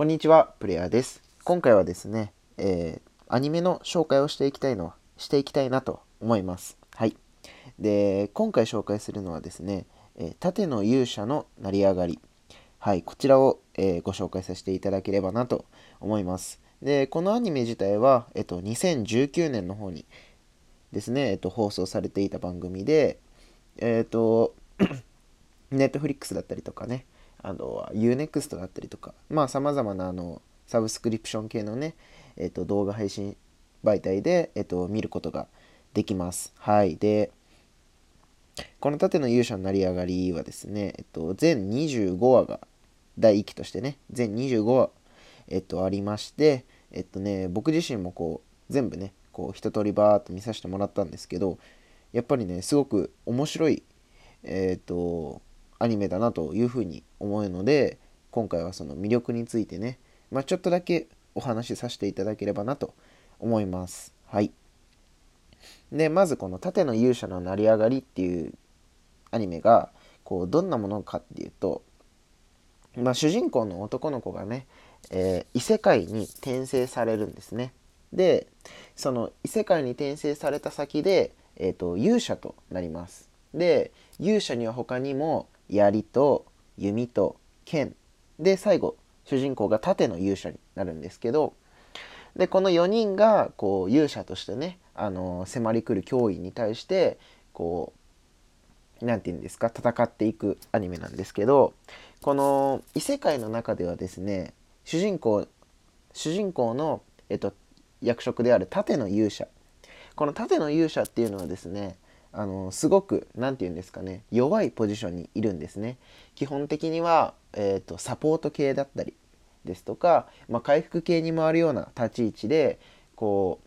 こんにちは、プレイヤーです。今回はですね、えー、アニメの紹介をしていきたいのしていきたいなと思います。はい。で、今回紹介するのはですね、えー、盾の勇者の成り上がり。はい、こちらを、えー、ご紹介させていただければなと思います。で、このアニメ自体は、えっと、2019年の方にですね、えっと、放送されていた番組で、えっと、ネットフリックスだったりとかね、あとは UNEXT だったりとか、まあ様々なあのサブスクリプション系のね、えっと、動画配信媒体で、えっと、見ることができます。はい。で、この盾の勇者の成り上がりはですね、えっと、全25話が第1期としてね、全25話、えっと、ありまして、えっとね、僕自身もこう、全部ね、こう、一通りバーっと見させてもらったんですけど、やっぱりね、すごく面白い、えっと、アニメだなというふうに思うので今回はその魅力についてね、まあ、ちょっとだけお話しさせていただければなと思います。はい。でまずこの「盾の勇者の成り上がり」っていうアニメがこうどんなものかっていうと、まあ、主人公の男の子がね、えー、異世界に転生されるんですね。でその異世界に転生された先で、えーと勇者となります。で勇者には他にも槍と弓と剣。で最後主人公が盾の勇者になるんですけどでこの4人がこう勇者としてねあの迫り来る脅威に対してこう何て言うんですか戦っていくアニメなんですけどこの異世界の中ではですね主人公主人公の、えっと、役職である盾の勇者。この盾の勇者っていうのはですねあのすごく何て言うんですかね弱いポジションにいるんですね。基本的には、えーと、サポート系だったりですとか、まあ、回復系に回るような立ち位置でこう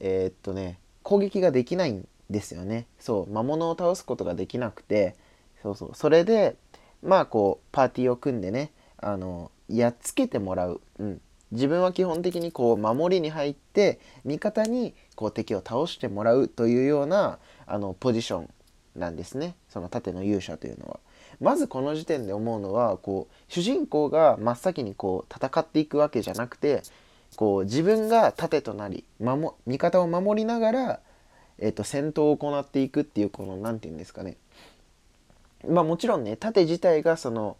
えー、っとね攻撃ができないんですよね。そう魔物を倒すことができなくてそうそうそれでまあこうパーティーを組んでねあのやっつけてもらう、うん、自分は基本的にこう守りに入って味方にこう敵を倒してもらうというようなあのポジションなんですね。その盾の勇者というのは。まずこの時点で思うのはこう主人公が真っ先にこう戦っていくわけじゃなくてこう自分が盾となり守味方を守りながら、えー、と戦闘を行っていくっていうこの何て言うんですかね。まあもちろんね盾自体がその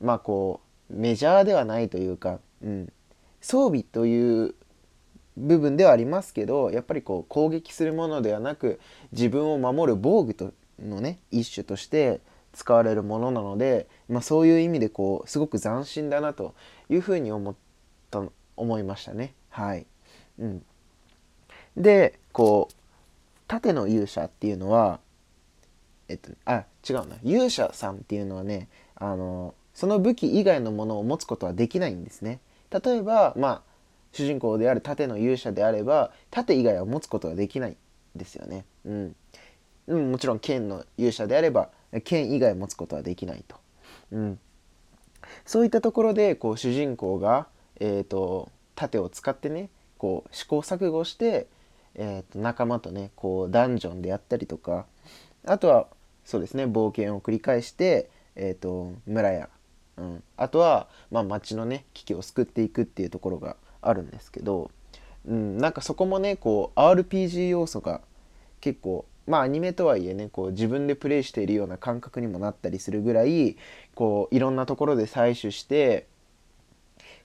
まあこうメジャーではないというか、うん、装備という部分ではありますけどやっぱりこう攻撃するものではなく自分を守る防具とのね一種として使われるものなので、まあ、そういう意味でこうすごく斬新だなというふうに思った思いましたね。はい、うん、でこう盾の勇者っていうのはえっとあ違うな勇者さんっていうのはねあのその武器以外のものを持つことはできないんですね。例えば、まあ、主人公である盾の勇者であれば盾以外は持つことができないですよね。うん、うん、もちろん剣の勇者であれば剣以外持つことはできないと。うん、そういったところでこう主人公が、えーと、盾を使ってねこう試行錯誤して、えーと、仲間とねこうダンジョンであったりとかあとはそうですね冒険を繰り返して、えーと村やうん、あとは、まあ、町のね危機を救っていくっていうところがあるんですけど、うん、なんかそこもねこう RPG 要素が結構まあアニメとはいえねこう自分でプレイしているような感覚にもなったりするぐらいこういろんなところで採取して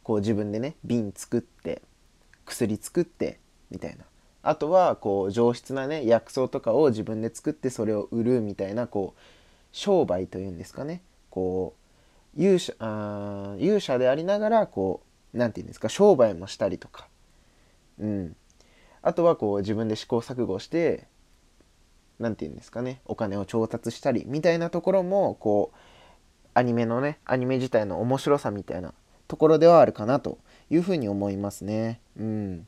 こう自分でね瓶作って薬作ってみたいな。あとはこう上質なね薬草とかを自分で作ってそれを売るみたいなこう商売というんですかね。こう勇者あ勇者でありながらこう何て言うんですか商売もしたりとか、うん、あとはこう自分で試行錯誤して何て言うんですかねお金を調達したりみたいなところもこうアニメのねアニメ自体の面白さみたいなところではあるかなというふうに思いますね。うん、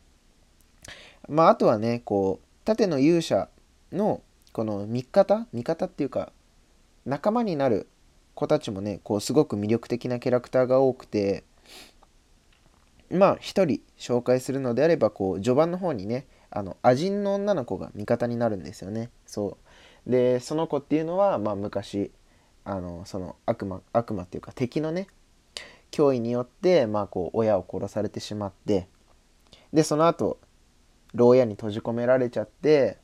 まああとはねこう盾の勇者のこの味方味方っていうか仲間になる子たちもねこうすごく魅力的なキャラクターが多くてまあ一人紹介するのであればこう序盤の方にねあのアジンの女の子が味方になるんですよね。そう。でその子っていうのは、まあ、昔あのその悪魔悪魔っていうか敵のね脅威によって、まあ、こう親を殺されてしまってでその後牢屋に閉じ込められちゃって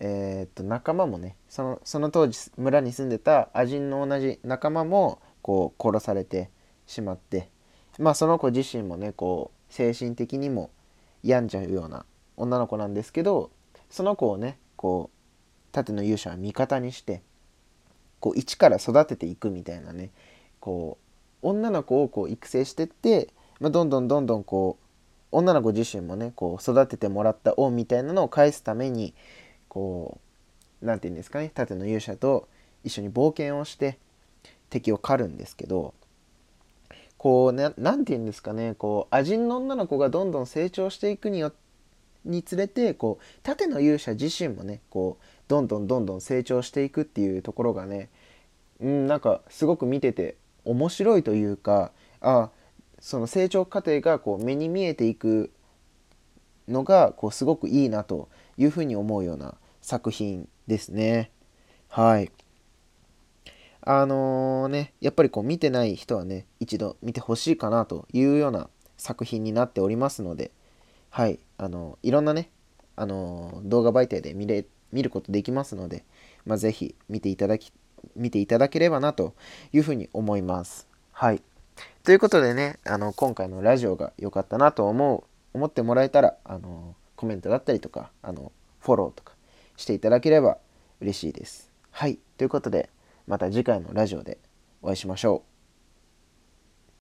えー、っと仲間もねそのその当時村に住んでたアジンの同じ仲間もこう殺されてしまってまあその子自身もねこう精神的にも病んじゃうような女の子なんですけどその子をねこう盾の勇者は味方にしてこう一から育てていくみたいなねこう女の子をこう育成してって、まあ、どんどんどんどんこう女の子自身もねこう育ててもらった恩みたいなのを返すためにこう何て言うんですかね。盾の勇者と一緒に冒険をして敵を狩るんですけどこうね何て言うんですかね。こうアジンの女の子がどんどん成長していくによにつれてこう盾の勇者自身もねこうどんどんどんどん成長していくっていうところがねうんなんかすごく見てて面白いというかあその成長過程がこう目に見えていくのがこうすごくいいなというふうに思うような作品ですね。はい。あのー、ね、やっぱりこう見てない人はね、一度見てほしいかなというような作品になっておりますので、はい、あのいろんなね、あの動画媒体で見れ見ることできますので、まあ、ぜひ見ていただき、見ていただければなというふうに思います。はい。ということでね、あの今回のラジオが良かったなと思う、思ってもらえたら、あのコメントだったりとか、あのフォローとかしていただければ嬉しいです。はい。ということで、また次回のラジオでお会いしましょう。